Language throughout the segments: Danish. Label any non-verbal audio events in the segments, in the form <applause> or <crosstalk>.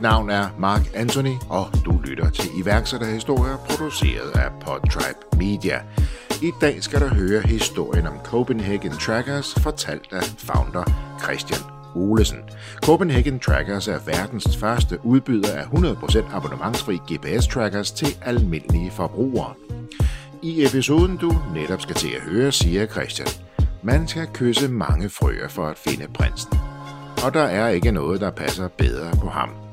Mit navn er Mark Anthony, og du lytter til iværksætterhistorier produceret af Podtribe Media. I dag skal du høre historien om Copenhagen Trackers, fortalt af founder Christian Olesen. Copenhagen Trackers er verdens første udbyder af 100% abonnementsfri GPS-trackers til almindelige forbrugere. I episoden, du netop skal til at høre, siger Christian, man skal kysse mange frøer for at finde prinsen. Og der er ikke noget, der passer bedre på ham.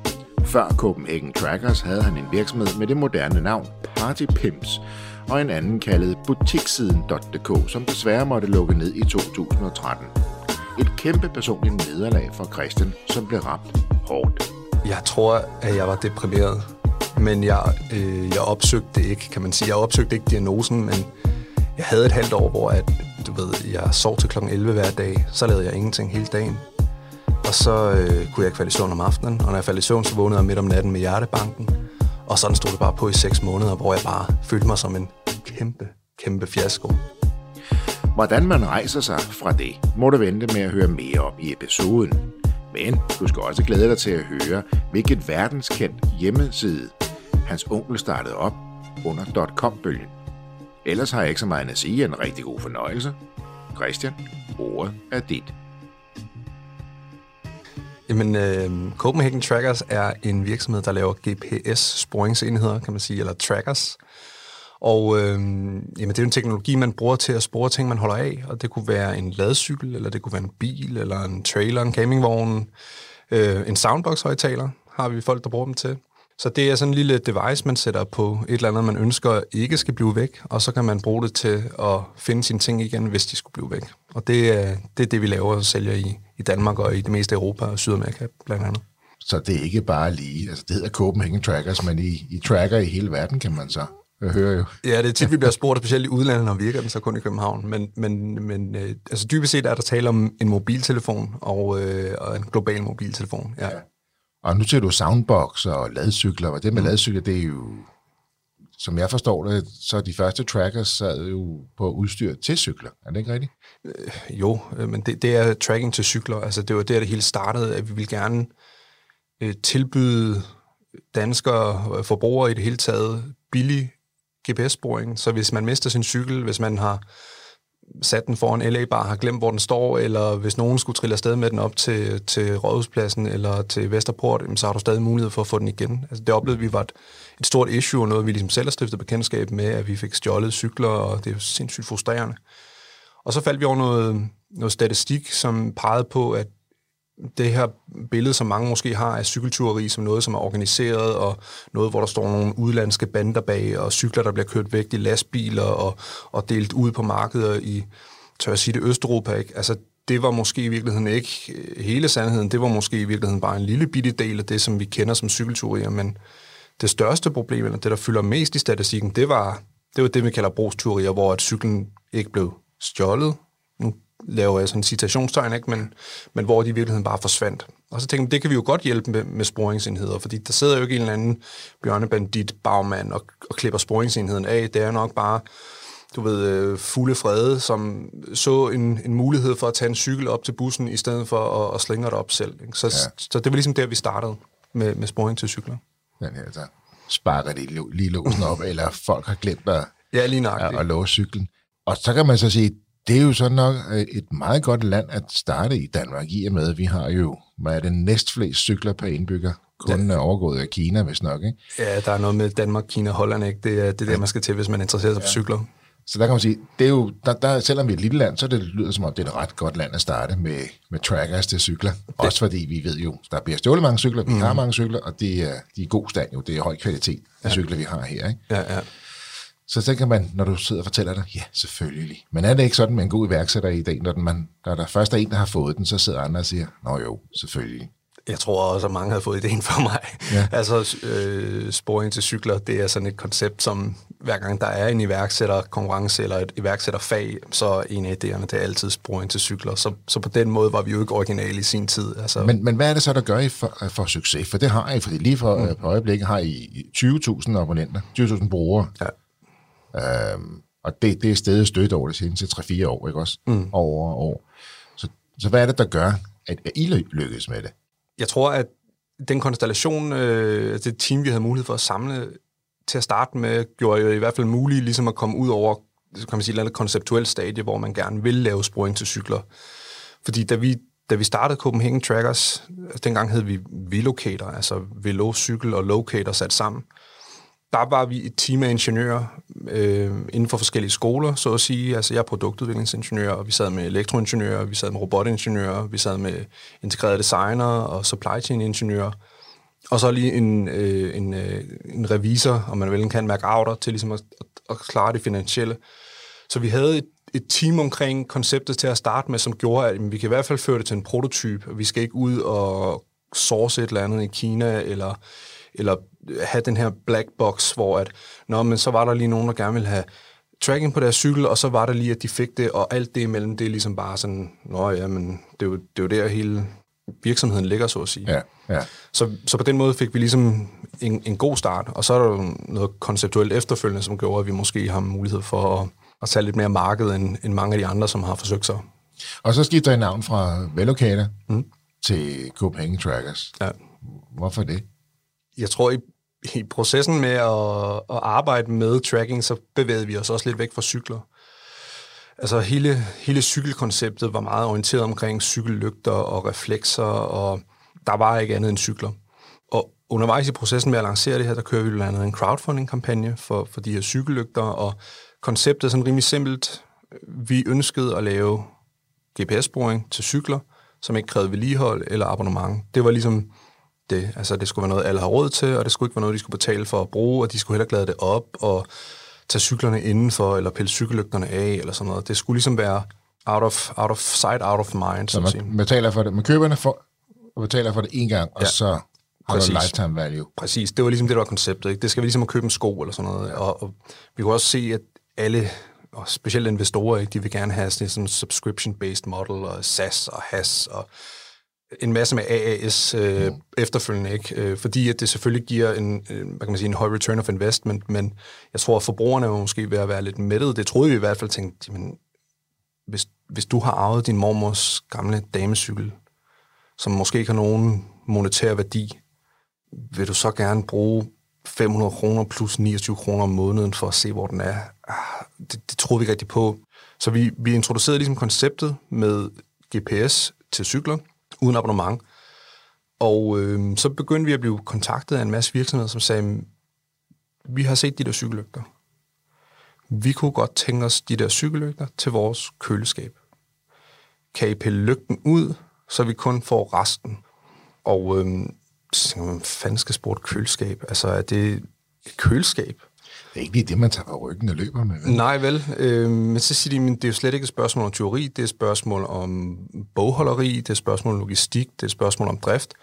Før Copenhagen Trackers havde han en virksomhed med det moderne navn Party Pimps, og en anden kaldet butiksiden.dk, som desværre måtte lukke ned i 2013. Et kæmpe personligt nederlag for Christian, som blev ramt hårdt. Jeg tror, at jeg var deprimeret, men jeg, øh, jeg opsøgte ikke, kan man sige. Jeg opsøgte ikke diagnosen, men jeg havde et halvt år, hvor at, du ved, jeg sov til kl. 11 hver dag. Så lavede jeg ingenting hele dagen. Og så øh, kunne jeg ikke falde i søvn om aftenen, og når jeg faldt i søvn, så vågnede jeg midt om natten med hjertebanken. Og sådan stod det bare på i seks måneder, hvor jeg bare følte mig som en kæmpe, kæmpe fiasko. Hvordan man rejser sig fra det, må du vente med at høre mere om i episoden. Men du skal også glæde dig til at høre, hvilket verdenskendt hjemmeside hans onkel startede op under .com-bølgen. Ellers har jeg ikke så meget at sige en rigtig god fornøjelse. Christian, ordet er dit. Jamen, øh, Copenhagen Trackers er en virksomhed, der laver GPS-sporingsenheder, kan man sige, eller trackers. Og øh, jamen, det er en teknologi, man bruger til at spore ting, man holder af, og det kunne være en ladcykel, eller det kunne være en bil, eller en trailer, en campingvogn, øh, en soundbox-højtaler har vi folk, der bruger dem til. Så det er sådan en lille device, man sætter på et eller andet, man ønsker ikke skal blive væk, og så kan man bruge det til at finde sine ting igen, hvis de skulle blive væk. Og det er det, er det vi laver og sælger i, i Danmark og i det meste af Europa og Sydamerika blandt andet. Så det er ikke bare lige, altså det hedder Copenhagen Trackers, men I, I tracker i hele verden, kan man så jeg hører jo. Ja, det er tit, vi bliver spurgt, specielt i udlandet, når virker den så kun i København. Men, men, men øh, altså dybest set er der tale om en mobiltelefon og, øh, og en global mobiltelefon. Ja. ja. Og nu ser du soundbox og ladcykler, og det med mm. ladcykler, det er jo, som jeg forstår det, så de første trackers sad jo på udstyr til cykler. Er det ikke rigtigt? Øh, jo, øh, men det, det er tracking til cykler. Altså det var der, det hele startede, at vi ville gerne øh, tilbyde danskere, forbrugere i det hele taget, billig GPS-sporing, så hvis man mister sin cykel, hvis man har sat den foran LA-bar, har glemt, hvor den står, eller hvis nogen skulle trille afsted med den op til, til Rådhuspladsen eller til Vesterport, så har du stadig mulighed for at få den igen. Altså, det oplevede vi var et, et stort issue, og noget vi ligesom selv har stiftet bekendtskab med, at vi fik stjålet cykler, og det er sindssygt frustrerende. Og så faldt vi over noget, noget statistik, som pegede på, at det her billede, som mange måske har af cykeltureri som noget, som er organiseret, og noget, hvor der står nogle udlandske bander bag, og cykler, der bliver kørt væk i lastbiler og, og delt ud på markeder i, tør jeg sige det, Østeuropa. Ikke? Altså, det var måske i virkeligheden ikke øh, hele sandheden. Det var måske i virkeligheden bare en lille bitte del af det, som vi kender som cykelturier. Men det største problem, eller det, der fylder mest i statistikken, det var det, var det vi kalder brugsturier, hvor at cyklen ikke blev stjålet. Laver jeg sådan en citationstegn, ikke? Men, men hvor de i virkeligheden bare forsvandt. Og så tænkte jeg, det kan vi jo godt hjælpe med, med sporingsenheder, fordi der sidder jo ikke en eller anden bjørnebandit bagmand og, og klipper sporingsenheden af. Det er nok bare du ved, øh, fulde frede, som så en, en mulighed for at tage en cykel op til bussen, i stedet for at, at slinge det op selv. Ikke? Så, ja. så det var ligesom der, vi startede med, med sporing til cykler. Den her, der sparker de lige låsen op, eller folk har glemt at, ja, lige at, at låse cyklen. Og så kan man så sige, det er jo så nok øh, et meget godt land at starte i Danmark, i og med, at vi har jo, hvad er det, næstflest cykler per indbygger, kun ja. overgået af Kina, hvis nok, ikke? Ja, der er noget med Danmark, Kina, Holland, ikke? Det er det, er det man skal til, hvis man interesserer sig ja. for cykler. Så der kan man sige, det er jo, der, der, selvom vi er et lille land, så det lyder som om, det er et ret godt land at starte med, med trackers til cykler. Det. Også fordi vi ved jo, der bliver stjålet mange cykler, vi mm. har mange cykler, og de er, de er i god stand jo. Det er høj kvalitet af ja. cykler, vi har her. Ikke? Ja, ja. Så tænker man, når du sidder og fortæller dig, ja, selvfølgelig. Men er det ikke sådan med en god iværksætter i dag, når, den, man, når der først er en, der har fået den, så sidder andre og siger, nå jo, selvfølgelig. Jeg tror også, at mange har fået ideen for mig. Ja. <laughs> altså, øh, sporing til cykler, det er sådan et koncept, som hver gang der er en iværksætterkonkurrence eller et iværksætterfag, så en af idéerne, det er altid sporing til cykler. Så, så på den måde var vi jo ikke originale i sin tid. Altså. Men, men hvad er det så, der gør I for, for succes? For det har I, fordi lige for, mm. på øjeblikket har I 20.000 abonnenter, 20.000 brugere. Ja. Øhm, og det, det er stedet stødt over det seneste 3-4 år, ikke også? Mm. Over år. Så, så hvad er det, der gør, at, at I lykkes med det? Jeg tror, at den konstellation, øh, det team, vi havde mulighed for at samle til at starte med, gjorde jo i hvert fald muligt ligesom at komme ud over kan man sige, et eller andet konceptuelt stadie, hvor man gerne vil lave sporing til cykler. Fordi da vi, da vi startede Copenhagen Trackers, altså dengang hed vi Velocator, altså Velo, cykel og Locator sat sammen, der var vi et team af ingeniører øh, inden for forskellige skoler, så at sige. Altså jeg er produktudviklingsingeniør, og vi sad med elektroingeniører, vi sad med robotingeniører, vi sad med integrerede designer og supply chain ingeniører. Og så lige en, øh, en, øh, en revisor, om man vel kan mærke outer, til ligesom at, at, at klare det finansielle. Så vi havde et, et team omkring konceptet til at starte med, som gjorde, at vi kan i hvert fald føre det til en prototype. Vi skal ikke ud og source et eller andet i Kina, eller, eller have den her black box, hvor at, nå, men så var der lige nogen, der gerne ville have tracking på deres cykel, og så var der lige, at de fik det, og alt det imellem, det er ligesom bare sådan, nå ja, men det er jo, det er jo der hele virksomheden ligger, så at sige. Ja, ja. Så, så på den måde fik vi ligesom en, en god start, og så er der jo noget konceptuelt efterfølgende, som gjorde, at vi måske har mulighed for at, at tage lidt mere marked, end, end mange af de andre, som har forsøgt sig. Og så skifter I navn fra Velocator mm. til Copenhagen Trackers. Ja. Hvorfor det? Jeg tror, i, i processen med at, at arbejde med tracking, så bevægede vi os også lidt væk fra cykler. Altså hele, hele cykelkonceptet var meget orienteret omkring cykellygter og reflekser, og der var ikke andet end cykler. Og undervejs i processen med at lancere det her, der kører vi blandt andet en crowdfunding-kampagne for, for de her cykellygter, og konceptet er sådan rimelig simpelt. Vi ønskede at lave GPS-sporing til cykler, som ikke krævede vedligehold eller abonnement. Det var ligesom det. Altså, det skulle være noget, alle har råd til, og det skulle ikke være noget, de skulle betale for at bruge, og de skulle heller ikke lade det op, og tage cyklerne indenfor, eller pille cykellygterne af, eller sådan noget. Det skulle ligesom være out of, out of sight, out of mind, så, så man betaler for det. Man køber det for, og betaler for det en gang, ja. og så har Præcis. du lifetime value. Præcis, det var ligesom det, der var konceptet. Ikke? Det skal vi ligesom at købe en sko eller sådan noget. Og, og vi kunne også se, at alle, og specielt investorer, ikke, de vil gerne have sådan en subscription-based model, og SaaS og HAS, og en masse med AAS øh, mm. efterfølgende, ikke? Øh, fordi at det selvfølgelig giver en, øh, hvad kan man sige, en høj return of investment, men jeg tror, at forbrugerne er måske ved at være lidt mættet. Det troede vi i hvert fald, tænkte, men hvis, hvis du har arvet din mormors gamle damecykel, som måske ikke har nogen monetær værdi, vil du så gerne bruge 500 kroner plus 29 kroner om måneden for at se, hvor den er? Ah, det, det troede vi ikke rigtig på. Så vi, vi introducerede ligesom konceptet med GPS til cykler, uden abonnement. Og øh, så begyndte vi at blive kontaktet af en masse virksomheder, som sagde, vi har set de der cykellygter. Vi kunne godt tænke os de der cykellygter til vores køleskab. Kan I pille lygten ud, så vi kun får resten? Og øh, hvad fanden skal sport køleskab? Altså, er det et køleskab? Det er ikke lige det, man tager på ryggen og løber med. Vel? Nej, vel. Øh, men så siger de, men det er jo slet ikke et spørgsmål om teori, det er et spørgsmål om bogholderi, det er et spørgsmål om logistik, det er et spørgsmål om drift.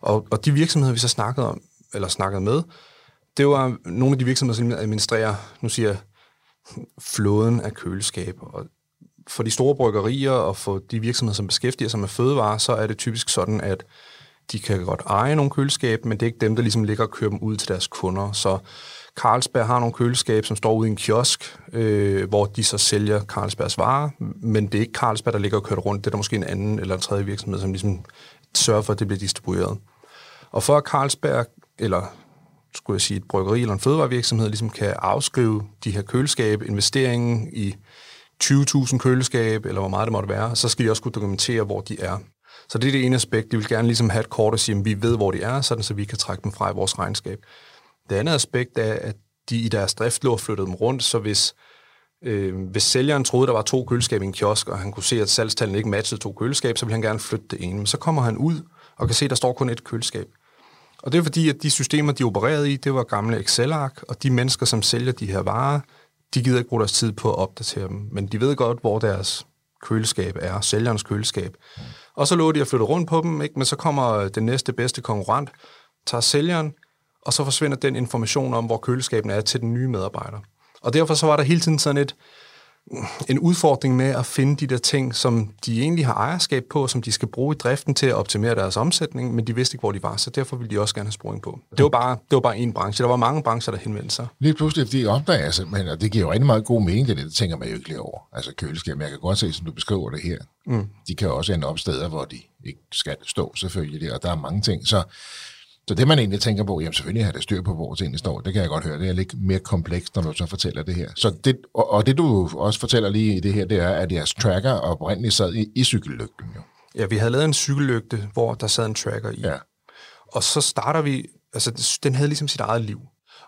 Og, og de virksomheder, vi så snakkede om, eller snakkede med, det var nogle af de virksomheder, som administrerer, nu siger jeg, flåden af køleskaber. Og for de store bryggerier og for de virksomheder, som beskæftiger sig med fødevarer, så er det typisk sådan, at de kan godt eje nogle køleskab, men det er ikke dem, der ligesom ligger og kører dem ud til deres kunder. Så Carlsberg har nogle køleskab, som står ude i en kiosk, øh, hvor de så sælger Carlsbergs varer, men det er ikke Carlsberg, der ligger og kører rundt. Det er der måske en anden eller en tredje virksomhed, som ligesom sørger for, at det bliver distribueret. Og for at Carlsberg, eller skulle jeg sige et bryggeri eller en fødevarevirksomhed, ligesom kan afskrive de her køleskab, investeringen i 20.000 køleskab, eller hvor meget det måtte være, så skal de også kunne dokumentere, hvor de er. Så det er det ene aspekt. De vil gerne ligesom have et kort og sige, at vi ved, hvor de er, sådan så vi kan trække dem fra i vores regnskab. Det andet aspekt er, at de i deres drift lå flyttet dem rundt, så hvis, øh, hvis sælgeren troede, der var to køleskaber i en kiosk, og han kunne se, at salgstallene ikke matchede to køleskaber, så ville han gerne flytte det ene. Men så kommer han ud og kan se, at der står kun et køleskab. Og det er fordi, at de systemer, de opererede i, det var gamle Excel-ark, og de mennesker, som sælger de her varer, de gider ikke bruge deres tid på at opdatere dem. Men de ved godt, hvor deres køleskab er, sælgerens køleskab. Og så lå de at flytte rundt på dem, ikke? men så kommer den næste bedste konkurrent, tager sælgeren, og så forsvinder den information om, hvor køleskabene er til den nye medarbejder. Og derfor så var der hele tiden sådan et, en udfordring med at finde de der ting, som de egentlig har ejerskab på, som de skal bruge i driften til at optimere deres omsætning, men de vidste ikke, hvor de var, så derfor ville de også gerne have sporing på. Det var bare, det var bare en branche. Der var mange brancher, der henvendte sig. Lige pludselig, fordi opdager altså, men og det giver jo rigtig meget god mening, det, det tænker man jo ikke lige over. Altså køleskab, jeg kan godt se, som du beskriver det her, mm. de kan også ende op steder, hvor de ikke skal stå selvfølgelig, og der er mange ting. Så så det, man egentlig tænker på, jamen selvfølgelig har det styr på, hvor tingene står. Det kan jeg godt høre. Det er lidt mere komplekst, når du så fortæller det her. Så det, og, og det, du også fortæller lige i det her, det er, at jeres tracker oprindeligt sad i, i cykellygten. Jo. Ja, vi havde lavet en cykellygte, hvor der sad en tracker i. Ja. Og så starter vi, altså den havde ligesom sit eget liv.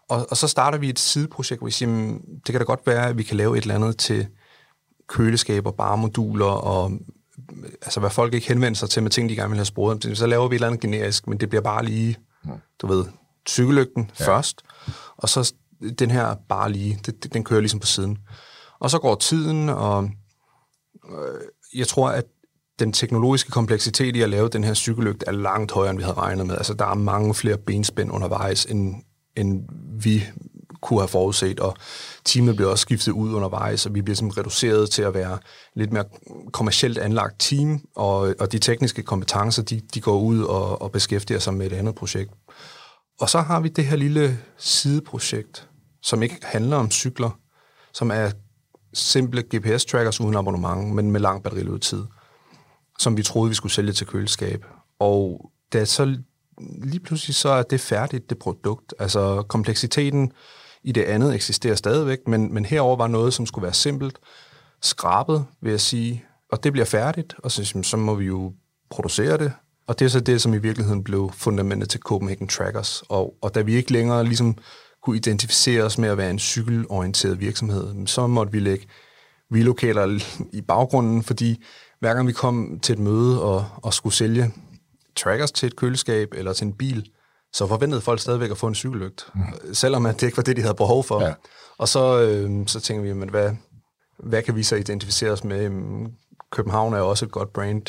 Og, og så starter vi et sideprojekt, hvor vi siger, jamen, det kan da godt være, at vi kan lave et eller andet til køleskaber, barmoduler og altså hvad folk ikke henvender sig til med ting, de gerne vil have sporet. Så laver vi et eller andet generisk, men det bliver bare lige du ved, cykellygten ja. først, og så den her bare lige, det, den kører ligesom på siden. Og så går tiden, og øh, jeg tror, at den teknologiske kompleksitet i at lave den her cykellygte er langt højere, end vi havde regnet med. Altså, der er mange flere benspænd undervejs, end, end vi kunne have forudset, og teamet bliver også skiftet ud undervejs, og vi bliver sådan reduceret til at være lidt mere kommercielt anlagt team, og, og de tekniske kompetencer, de, de går ud og, og beskæftiger sig med et andet projekt. Og så har vi det her lille sideprojekt, som ikke handler om cykler, som er simple GPS-trackers uden abonnement, men med lang batterilevetid, som vi troede, vi skulle sælge til køleskab. Og da så lige pludselig så er det færdigt, det produkt. Altså kompleksiteten i det andet eksisterer stadigvæk, men, men herover var noget, som skulle være simpelt, skrabet, vil jeg sige, og det bliver færdigt, og så, så må vi jo producere det, og det er så det, som i virkeligheden blev fundamentet til Copenhagen Trackers. Og, og da vi ikke længere ligesom kunne identificere os med at være en cykelorienteret virksomhed, så måtte vi lægge relocaler i baggrunden, fordi hver gang vi kom til et møde og, og skulle sælge trackers til et køleskab eller til en bil, så forventede folk stadigvæk at få en cykellygt, mm. selvom at det ikke var det, de havde behov for. Ja. Og så, øh, så tænker vi, men hvad, hvad kan vi så identificere os med? København er jo også et godt brand,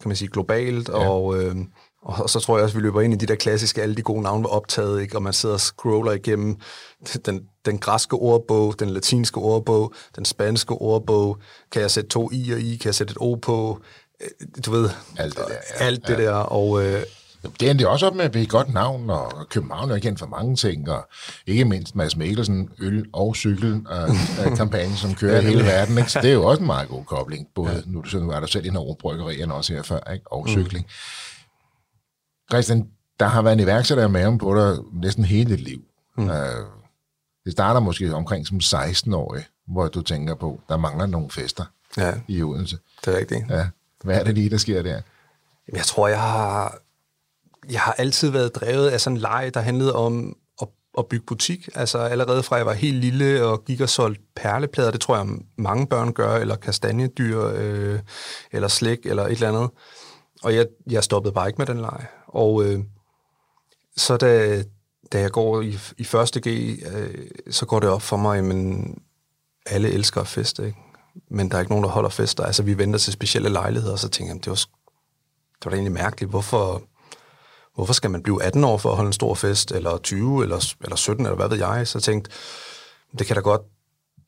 kan man sige, globalt, ja. og, øh, og så tror jeg også, vi løber ind i de der klassiske, alle de gode navne var optaget, ikke? og man sidder og scroller igennem <laughs> den, den græske ordbog, den latinske ordbog, den spanske ordbog, kan jeg sætte to i'er i, kan jeg sætte et o på, øh, du ved, alt det der, alt det ja. der og... Øh, det endte også op med at blive et godt navn, og København er kendt for mange ting, og ikke mindst Mads Mikkelsen, øl og cykel og, og kampagne, som kører <laughs> i hele verden. Ikke? Så det er jo også en meget god kobling. Både, ja. nu, så nu er der selv i nogle bryggerierne også her før, ikke? og mm. cykling. Christian, der har været en iværksætter med på dig næsten hele dit liv. Mm. Uh, det starter måske omkring som 16-årig, hvor du tænker på, der mangler nogle fester ja. i Odense. Det er rigtigt. Ja. Hvad er det lige, der sker der? Jeg tror, jeg har jeg har altid været drevet af sådan en leg, der handlede om at, at bygge butik. Altså allerede fra jeg var helt lille og gik og solgte perleplader, det tror jeg mange børn gør, eller kastanjedyr, øh, eller slik, eller et eller andet. Og jeg, jeg stoppede bare ikke med den leg. Og øh, så da, da jeg går i, i første G, øh, så går det op for mig, men alle elsker at feste, ikke? men der er ikke nogen, der holder fester. Altså, vi venter til specielle lejligheder, og så tænker jeg, det var, det var da egentlig mærkeligt. Hvorfor, hvorfor skal man blive 18 år for at holde en stor fest, eller 20, eller, eller 17, eller hvad ved jeg? Så jeg tænkte, det kan da godt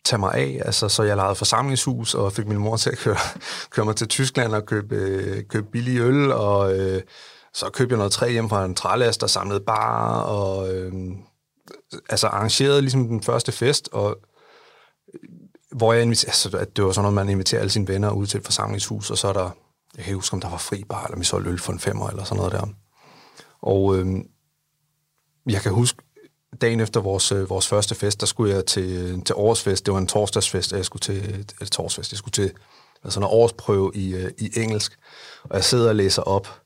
tage mig af. Altså, så jeg lejede forsamlingshus og fik min mor til at køre, <laughs> køre mig til Tyskland og købe, øh, købe billig øl, og øh, så købte jeg noget træ hjem fra en trælast og samlede bar, og øh, altså arrangerede ligesom den første fest, og øh, hvor jeg inviterede, altså, at det var sådan noget, man inviterer alle sine venner ud til et forsamlingshus, og så er der, jeg kan ikke huske, om der var fri bar, eller vi solgte øl for en femmer, eller sådan noget der. Og øh, jeg kan huske, dagen efter vores, øh, vores første fest, der skulle jeg til, til årsfest. Det var en torsdagsfest, og jeg skulle til, eller torsdagsfest, jeg skulle til altså en årsprøve i, øh, i engelsk. Og jeg sidder og læser op,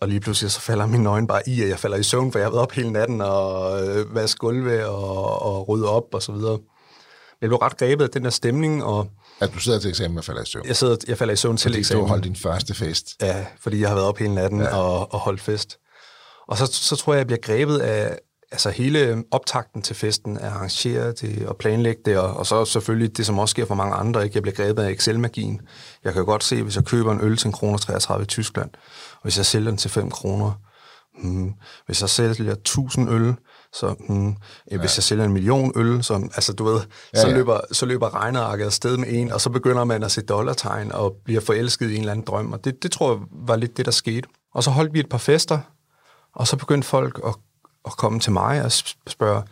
og lige pludselig så falder min øjne bare i, at jeg falder i søvn, for jeg har været op hele natten og øh, vaske gulve og, og rydde op og så videre. Jeg blev ret grebet af den der stemning, og At du sidder til eksamen og falder i søvn. jeg, sidder, jeg falder i søvn til Fordi eksamen. du holdt din første fest. Ja, fordi jeg har været op hele natten ja. og, og holdt fest. Og så, så tror jeg, jeg bliver grebet af altså hele optakten til festen, at arrangere det og planlægge det, og, og så selvfølgelig det, som også sker for mange andre, ikke? jeg bliver grebet af Excel-magien. Jeg kan jo godt se, hvis jeg køber en øl til en kroner 33 i Tyskland, og hvis jeg sælger den til 5 kroner, hmm, hvis jeg sælger 1000 øl, så hmm, ja. hvis jeg sælger en million øl, så, altså du ved, ja, så, ja. løber, så løber regnearket afsted med en, og så begynder man at se dollartegn og bliver forelsket i en eller anden drøm, og det, det tror jeg var lidt det, der skete. Og så holdt vi et par fester, og så begyndte folk at, at komme til mig og spørge,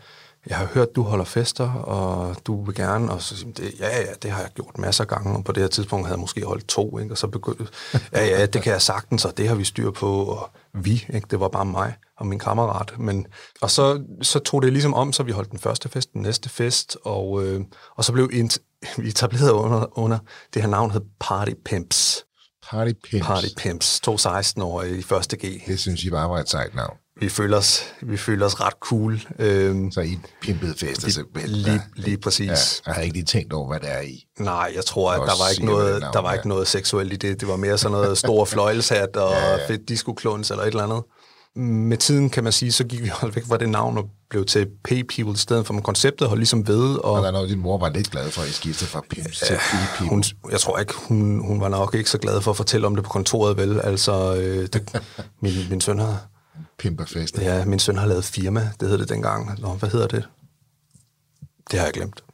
jeg har hørt, du holder fester, og du vil gerne, og så siger det, ja, ja, det har jeg gjort masser af gange, og på det her tidspunkt havde jeg måske holdt to, ikke? og så begyndte, <laughs> ja, ja, det kan jeg sagtens, og det har vi styr på, og vi, ikke? det var bare mig og min kammerat, men, og så, så tog det ligesom om, så vi holdt den første fest, den næste fest, og, øh, og så blev vi <laughs> etableret under, under det her navn, hed Party Pimps. Party Pimps. Party Pimps, to 16-årige i første G. Det synes I bare var et sejt navn. Vi føler os, vi føler os ret cool. Øhm, Så I pimpede fester simpelthen. lige, lige præcis. Ja, Ja. jeg har ikke lige tænkt over, hvad det er i. Nej, jeg tror, at der var ikke noget, navn der var ikke noget seksuelt i det. Det var mere sådan noget stor <laughs> fløjelshat og ja, ja. fedt disco-kluns eller et eller andet. Med tiden, kan man sige, så gik vi også væk fra det navn og blev til Pay People i stedet for, men konceptet holdt ligesom ved. Og Og der er noget, din mor var lidt glad for, at I skiftede fra Pimps til People. hun, jeg tror ikke, hun, hun var nok ikke så glad for at fortælle om det på kontoret, vel? Altså, øh, det, <laughs> min, min søn har, Pimperfester. ja, min søn har lavet firma, det hed det dengang. Nå, hvad hedder det? Det har jeg glemt.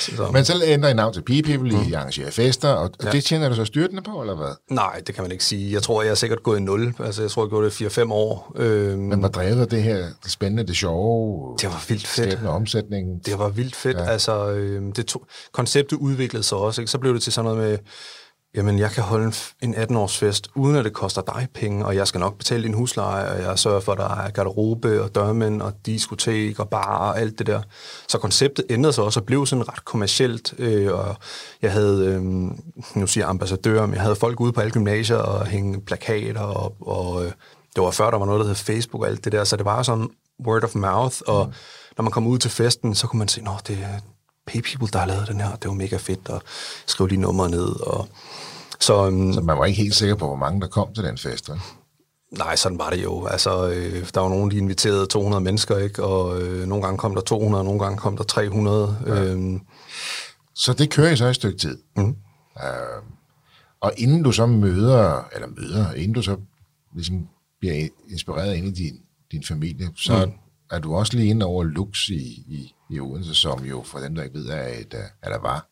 så, <laughs> Men så ændrer I navn til Pea People, I arrangerer fester, og ja. det tjener du så styrtende på, eller hvad? Nej, det kan man ikke sige. Jeg tror, jeg er sikkert gået i nul. Altså, jeg tror, jeg gjorde det 4-5 år. Øhm, Men hvad drev dig det her, det spændende, det sjove, det var vildt fedt. skabende omsætning? Det var vildt fedt. Ja. Altså, øhm, det tog, konceptet udviklede sig også. Ikke? Så blev det til sådan noget med, jamen, jeg kan holde en, f- en 18-års fest, uden at det koster dig penge, og jeg skal nok betale din husleje, og jeg sørger for, at der er garderobe og dørmænd og diskotek og bar og alt det der. Så konceptet ændrede sig også og blev sådan ret kommercielt, øh, og jeg havde, øh, nu siger jeg ambassadører, men jeg havde folk ude på alle gymnasier og hænge plakater, og, og øh, det var før, der var noget, der hed Facebook og alt det der, så det var sådan word of mouth, og mm. når man kom ud til festen, så kunne man se, nå, det er Pay People, der har lavet den her, det var mega fedt, og skrive lige nummeret ned, og så, øhm, Så man var ikke helt sikker på, hvor mange der kom til den fest, vel? nej, sådan var det jo. Altså, øh, der var nogen, de inviterede 200 mennesker, ikke? Og øh, nogle gange kom der 200, nogle gange kom der 300. Ja. Øhm, Så det kører I så et stykke tid. Mm. Øh, og inden du så møder, eller møder, inden du så ligesom bliver inspireret ind i din, din familie, så mm. Er du også lige inde over Lux i, i, i Odense, som jo, for dem, der ikke ved, er et, øh, er der var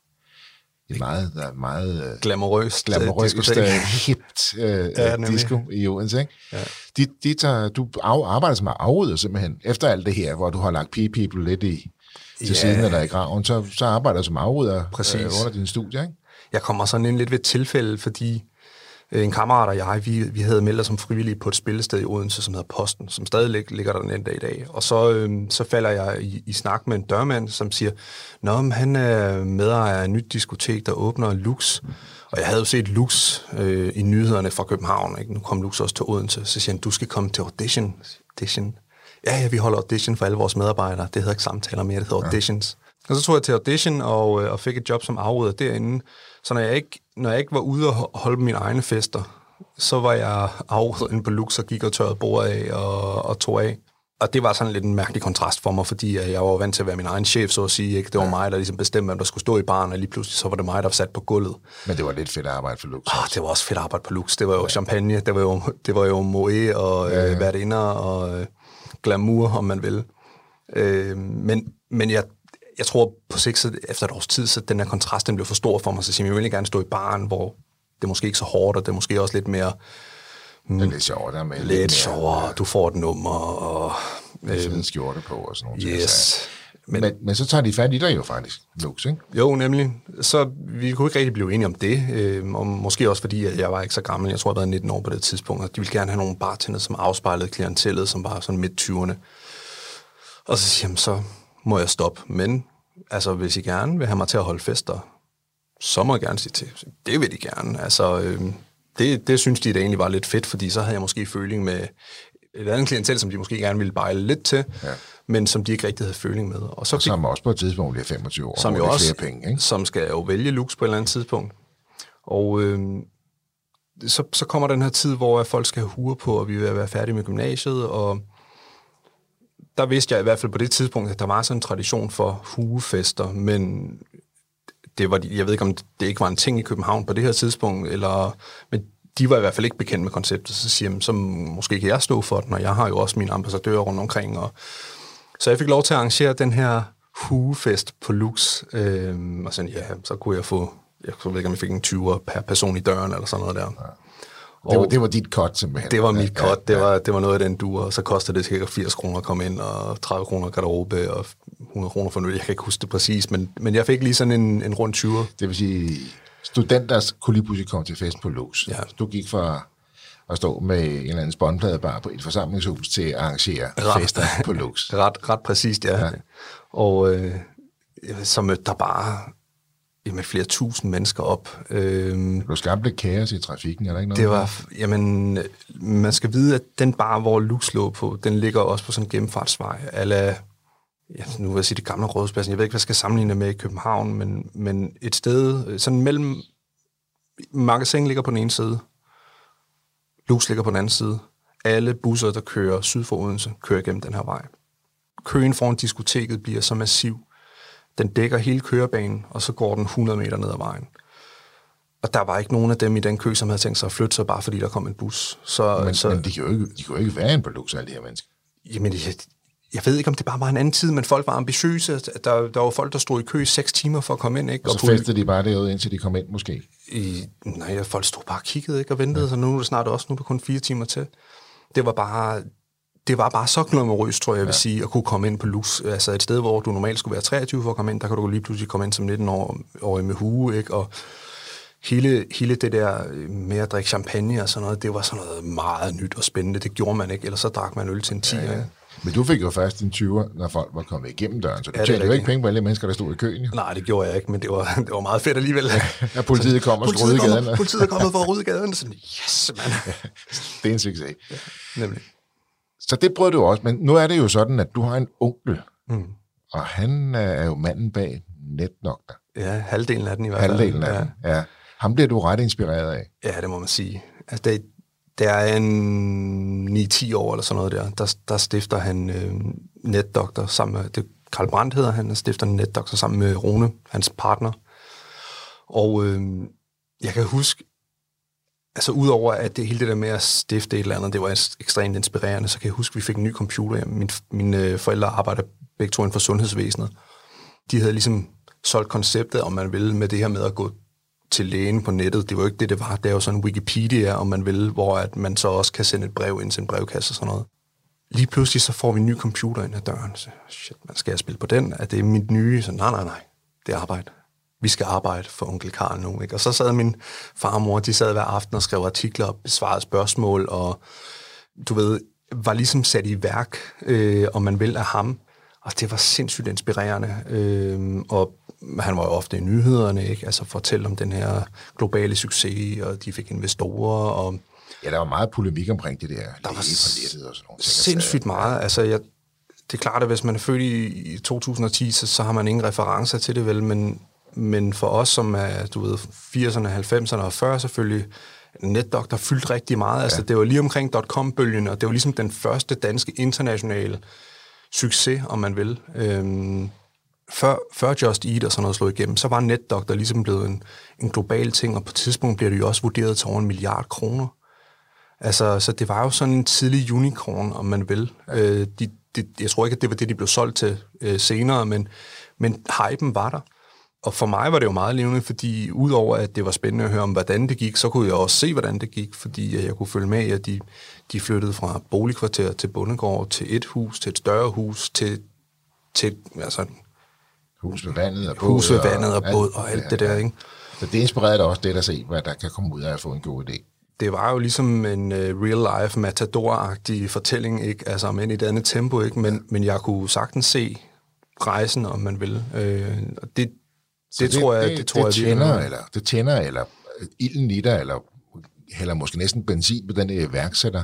et meget, der er meget øh, glamourøst, øh, glamourøst, diskotek. øh, hipt øh, Ja, nemlig. disco i Odense. Ikke? Ja. De, de tager, du arbejder som afrydder simpelthen, efter alt det her, hvor du har lagt P-People lidt i, til Ja. siden eller i graven, så, så arbejder du som afrydder Præcis. øh, under din studie. Ikke? Jeg kommer sådan ind lidt ved tilfælde, fordi øh, en kammerat og jeg, vi, vi havde meldt os som frivillige på et spillested i Odense, som hedder Posten, som stadig lig, ligger der den dag i dag. Og så, øh, så falder jeg i, i snak med en dørmand, som siger, Nå, men han er medejer af et nyt diskotek, der åbner Lux. Og jeg havde jo set Lux øh, i nyhederne fra København. Ikke? Nu kom Lux også til Odense. Så siger han, du skal komme til audition. audition. Ja, ja, vi holder audition for alle vores medarbejdere. Det hedder ikke samtaler mere, det hedder ja. auditions. Og så tog jeg til audition og, øh, og fik et job som afrydder derinde. Så når jeg ikke, når jeg ikke var ude og ho- holde mine egne fester, så var jeg afrydder inde på Lux og gik og tørrede bordet af og, og tog af. Og det var sådan lidt en mærkelig kontrast for mig, fordi øh, jeg var vant til at være min egen chef, så at sige. Ikke? Det var ja. mig, der ligesom bestemte, hvem der skulle stå i baren, og lige pludselig så var det mig, der sat på gulvet. Men det var lidt fedt arbejde for Lux. Oh, det var også fedt arbejde på Lux. Det var jo ja. champagne, det var jo, det var jo moe og ja, ja. Øh, værtinder og øh, glamour, om man vil. Øh, men, men jeg, jeg tror på sigt, så efter et års tid, så den her kontrast, den bliver for stor for mig, så siger jeg, jeg vil gerne stå i baren, hvor det måske ikke så hårdt, og det er måske også lidt mere... Det er lidt sjovere, der er med lidt sjovere, du får et nummer, og... Øh, sådan en skjorte på og sådan noget. Yes. Men, men, men så tager de fat i dig jo faktisk, Lux, ikke? Jo, nemlig. Så vi kunne ikke rigtig blive enige om det, øh, og måske også fordi, at jeg var ikke så gammel. Jeg tror, jeg var 19 år på det tidspunkt, og de ville gerne have nogle bartender, som afspejlede klientellet, som var sådan midt-20'erne. Og så siger jeg, så må jeg stoppe. Men altså, hvis I gerne vil have mig til at holde fester, så må jeg gerne sige til. Det vil de gerne. Altså, øh, det, det synes de da egentlig var lidt fedt, fordi så havde jeg måske føling med et andet klientel, som de måske gerne ville bejle lidt til, ja. men som de ikke rigtig havde føling med. Og, så og som også på et tidspunkt bliver 25 år, som jo også, flere penge. Ikke? Som skal jo vælge lux på et eller andet tidspunkt. Og øh, så, så kommer den her tid, hvor folk skal have hure på, og vi vil være færdige med gymnasiet, og der vidste jeg i hvert fald på det tidspunkt, at der var sådan en tradition for hugefester, men det var, jeg ved ikke, om det ikke var en ting i København på det her tidspunkt, eller, men de var i hvert fald ikke bekendt med konceptet, så siger jeg, så måske kan jeg stå for den, og jeg har jo også mine ambassadører rundt omkring. Og, så jeg fik lov til at arrangere den her hugefest på Lux, øh, og sådan, ja, så kunne jeg få, jeg ved ikke, om jeg fik en 20'er per person i døren, eller sådan noget der. Ja. Det var, det var dit cut, simpelthen. Det var mit cut. Ja, ja. Det, var, det var noget af den duer. Og så kostede det cirka 80 kroner at komme ind, og 30 kroner garderobe, og 100 kroner for nu. Jeg kan ikke huske det præcis, men, men jeg fik lige sådan en, en rund 20'er. Det vil sige, studenter kunne lige pludselig komme til fest på Lux. Ja. Du gik fra at stå med en eller anden spåndpladebar på et forsamlingshus til at arrangere ret, fester på Lux. <laughs> Ret, ret præcist, ja. ja. Og øh, så mødte der bare med flere tusind mennesker op. Øhm, du skabte lidt kaos i trafikken, er der ikke noget? Det var, jamen, man skal vide, at den bar, hvor Lux lå på, den ligger også på sådan en gennemfartsvej, eller ja, nu vil jeg sige det gamle rådhuspladsen, jeg ved ikke, hvad jeg skal sammenligne med i København, men, men et sted, sådan mellem, magasin ligger på den ene side, Lux ligger på den anden side. Alle busser, der kører syd for Odense, kører gennem den her vej. Køen foran diskoteket bliver så massiv, den dækker hele kørebanen, og så går den 100 meter ned ad vejen. Og der var ikke nogen af dem i den kø, som havde tænkt sig at flytte sig, bare fordi der kom en bus. Så, men, så, men de, kan jo ikke, de kan jo ikke være en på Lux, alle de her mennesker. Jamen, jeg, jeg ved ikke, om det bare var en anden tid, men folk var ambitiøse. Der, der var folk, der stod i kø i seks timer for at komme ind. Ikke? Og, og så festede de bare derude, indtil de kom ind, måske? I, nej, folk stod bare og kiggede ikke, og ventede, ja. så nu er det snart også, nu er det kun fire timer til. Det var bare, det var bare så glamorøst, tror jeg, jeg vil ja. sige, at kunne komme ind på Lux. Altså et sted, hvor du normalt skulle være 23 for at komme ind, der kan du lige pludselig komme ind som 19 år, år med hue, ikke? Og hele, hele det der med at drikke champagne og sådan noget, det var sådan noget meget nyt og spændende. Det gjorde man ikke, eller så drak man øl til en 10. Ja, ja. Men du fik jo først en 20'er, når folk var kommet igennem døren, så du ja, tjente jo ikke penge på alle mennesker, der stod i køen. Jo. Nej, det gjorde jeg ikke, men det var, <laughs> det var meget fedt alligevel. Ja, politiet kom og skulle rydde gaden. Politiet er kommet for at rydde gaden, og sådan, yes, mand. <laughs> det er en succes. Ja, nemlig. Så det prøvede du også, men nu er det jo sådan, at du har en onkel, mm. og han er jo manden bag Netnokter. Ja, halvdelen af den i hvert fald. Halvdelen af ja. den, ja. Ham bliver du ret inspireret af. Ja, det må man sige. Altså, det, det er en 9-10 år eller sådan noget der, der, der stifter han øh, Netdoktor sammen med, det Karl Brandt hedder han, der stifter Netdoktor sammen med Rune, hans partner. Og øh, jeg kan huske, altså udover at det hele det der med at stifte et eller andet, det var ekstremt inspirerende, så kan jeg huske, at vi fik en ny computer. Min, mine øh, forældre arbejder begge to inden for sundhedsvæsenet. De havde ligesom solgt konceptet, om man ville, med det her med at gå til lægen på nettet. Det var jo ikke det, det var. Det er jo sådan Wikipedia, om man vil, hvor at man så også kan sende et brev ind til en brevkasse og sådan noget. Lige pludselig så får vi en ny computer ind ad døren. Så, shit, man skal jeg spille på den? Er det mit nye? Så nej, nej, nej. Det er arbejde. Vi skal arbejde for onkel Karl nu. Ikke? Og så sad min far og mor, de sad hver aften og skrev artikler og besvarede spørgsmål, og du ved, var ligesom sat i værk, øh, om man vil, af ham. Og det var sindssygt inspirerende. Øh, og han var jo ofte i nyhederne, ikke? Altså fortælle om den her globale succes, og de fik investorer, og... Ja, der var meget polemik omkring det der. Der var og sådan noget. Sindssygt meget. Altså, jeg, det er klart, at hvis man er født i, i 2010, så, så har man ingen referencer til det vel, men, men for os, som er, du ved, 80'erne, 90'erne og 40'erne selvfølgelig, NetDoctor fyldt rigtig meget. Altså, ja. Altså, det var lige omkring .com-bølgen, og det var ligesom den første danske internationale succes, om man vil. Øhm, før, før Just Eat og sådan noget slog igennem, så var NetDoctor ligesom blevet en, en global ting, og på et tidspunkt bliver det jo også vurderet til over en milliard kroner. Altså, så det var jo sådan en tidlig unicorn, om man vil. Ja. Øh, de, de, jeg tror ikke, at det var det, de blev solgt til øh, senere, men, men hypen var der. Og for mig var det jo meget levende, fordi udover at det var spændende at høre om, hvordan det gik, så kunne jeg også se, hvordan det gik, fordi jeg kunne følge med i, at de, de flyttede fra boligkvarter til bondegård, til et hus, til et større hus, til, til altså, hus ved vandet og båd. Hus ved vandet og, og båd og alt ja, det der, ikke? Så det inspirerede dig også det at se, hvad der kan komme ud af at få en god idé. Det var jo ligesom en uh, real-life matador-agtig fortælling, ikke? Altså, men i et andet tempo, ikke? Men, men jeg kunne sagtens se rejsen, om man vil. Øh, og det, det, det, tror jeg, det, det, tror det jeg, tænder, eller, det tænder, eller ilden i dig, eller hælder måske næsten benzin på den iværksætter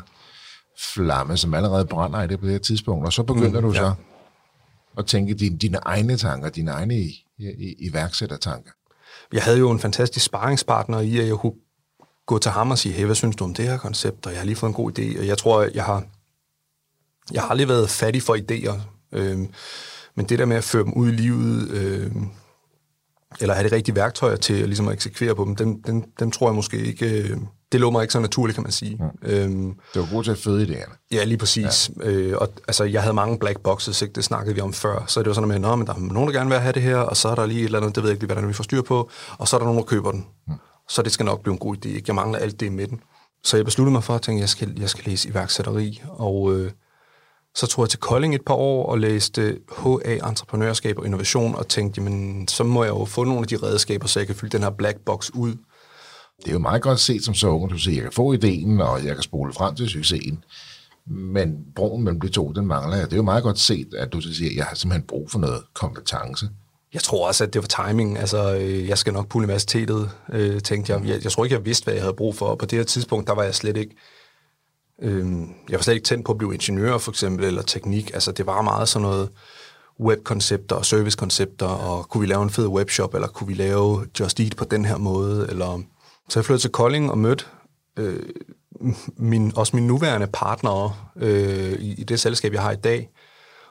flamme, som allerede brænder i det på det her tidspunkt, og så begynder mm, du så ja. at tænke dine, dine egne tanker, dine egne i, i, iværksættertanker. Jeg havde jo en fantastisk sparringspartner i, at jeg kunne gå til ham og sige, hey, hvad synes du om det her koncept, og jeg har lige fået en god idé, og jeg tror, jeg har, jeg har aldrig været fattig for idéer, øh, men det der med at føre dem ud i livet, øh, eller have de rigtige værktøjer til at, ligesom at eksekvere på dem, dem, dem, dem tror jeg måske ikke... Øh, det lå mig ikke så naturligt, kan man sige. Mm. Øhm, det var godt til at føde idéerne. Ja, lige præcis. Ja. Øh, og, altså, jeg havde mange black boxes, ikke? det snakkede vi om før. Så det var sådan med, at men der er nogen, der gerne vil have det her, og så er der lige et eller andet, det ved jeg ikke hvordan vi får styr på, og så er der nogen, der køber den. Mm. Så det skal nok blive en god idé. Ikke? Jeg mangler alt det i midten. Så jeg besluttede mig for at tænke, at jeg skal, jeg skal læse iværksætteri, og øh, så tog jeg til Kolding et par år og læste HA, Entreprenørskab og Innovation, og tænkte, jamen, så må jeg jo få nogle af de redskaber, så jeg kan fylde den her black box ud. Det er jo meget godt set som så unge, du siger, jeg kan få ideen, og jeg kan spole frem til succesen. Men broen mellem de to, den mangler jeg. Det er jo meget godt set, at du siger, at jeg har simpelthen brug for noget kompetence. Jeg tror også, at det var timing. Altså, øh, jeg skal nok på universitetet, øh, tænkte jeg. jeg. Jeg tror ikke, jeg vidste, hvad jeg havde brug for. På det her tidspunkt, der var jeg slet ikke Øhm, jeg var slet ikke tændt på at blive ingeniør, for eksempel, eller teknik. Altså, det var meget sådan noget webkoncepter og servicekoncepter, og kunne vi lave en fed webshop, eller kunne vi lave Just Eat på den her måde, eller... Så jeg flyttede til Kolding og mødte øh, min, også min nuværende partner øh, i, i det selskab, jeg har i dag,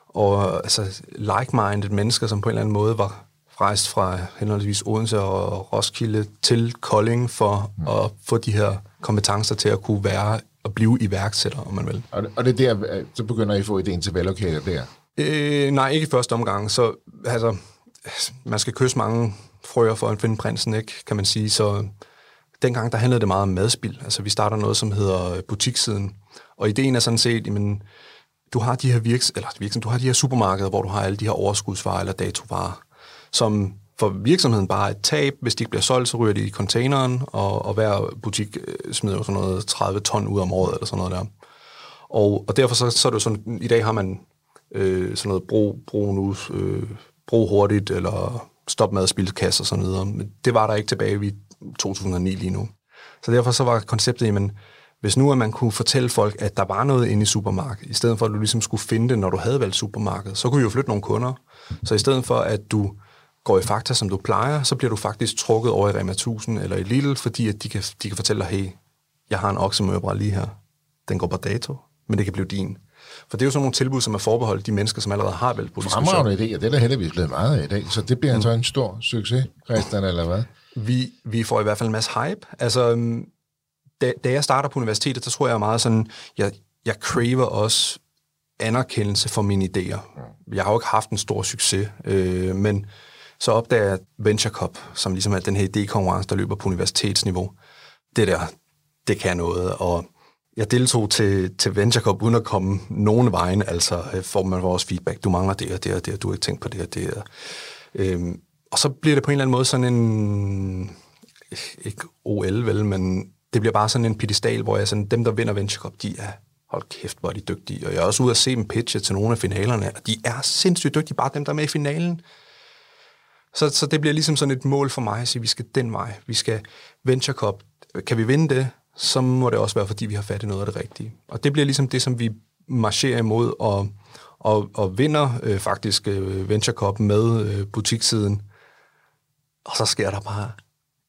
og altså like-minded mennesker, som på en eller anden måde var rejst fra henholdsvis Odense og Roskilde til Kolding for mm. at få de her kompetencer til at kunne være at blive iværksætter, om man vil. Og det, og det er der, øh, så begynder I at få ideen til Velocator der? Øh, nej, ikke i første omgang. Så altså, man skal kysse mange frøer for at finde prinsen, ikke, kan man sige. Så dengang, der handlede det meget om madspil. Altså, vi starter noget, som hedder butikssiden. Og ideen er sådan set, jamen, du har de her virks, eller virks, du har de her supermarkeder, hvor du har alle de her overskudsvarer eller datovarer, som for virksomheden bare et tab. Hvis de ikke bliver solgt, så ryger de i containeren, og, og hver butik øh, smider jo sådan noget 30 ton ud om året, eller sådan noget der. Og, og derfor så, så er det jo sådan, i dag har man øh, sådan noget brug, brug nu, øh, brug hurtigt, eller stop med at spille kasser og sådan noget. Men det var der ikke tilbage i 2009 lige nu. Så derfor så var konceptet, jamen, hvis nu at man kunne fortælle folk, at der var noget inde i supermarkedet, i stedet for at du ligesom skulle finde det, når du havde valgt supermarkedet, så kunne vi jo flytte nogle kunder. Så i stedet for, at du går i Fakta, som du plejer, så bliver du faktisk trukket over i Rema 1000 eller i Lidl, fordi at de, kan, de kan fortælle dig, hey, jeg har en oksemørbræd lige her. Den går på dato, men det kan blive din. For det er jo sådan nogle tilbud, som er forbeholdt de mennesker, som allerede har valgt politisk Fremragende idé, og det er der heldigvis blevet meget af i dag. Så det bliver mm. så en stor succes, Christian, eller hvad? Vi, vi får i hvert fald en masse hype. Altså, øhm, da, da jeg starter på universitetet, så tror jeg meget sådan, jeg, jeg craver også anerkendelse for mine idéer. Mm. Jeg har jo ikke haft en stor succes, øh, men så opdager jeg Venture Cup, som ligesom er den her idékonkurrence, der løber på universitetsniveau. Det der, det kan noget, og jeg deltog til, til Venture Cup uden at komme nogen vejen, altså øh, får man vores feedback, du mangler det og det og det, og du har ikke tænkt på det og det. Og, øhm, og så bliver det på en eller anden måde sådan en, ikke OL vel, men det bliver bare sådan en pedestal, hvor jeg sådan, dem, der vinder Venture Cup, de er, hold kæft, hvor er de dygtige. Og jeg er også ude at se dem pitche til nogle af finalerne, og de er sindssygt dygtige, bare dem, der er med i finalen. Så, så det bliver ligesom sådan et mål for mig at sige, at vi skal den vej. Vi skal Venture Cup. Kan vi vinde det, så må det også være, fordi vi har fat i noget af det rigtige. Og det bliver ligesom det, som vi marcherer imod, og, og, og vinder øh, faktisk øh, Venture Cup med øh, butikssiden. Og så sker der bare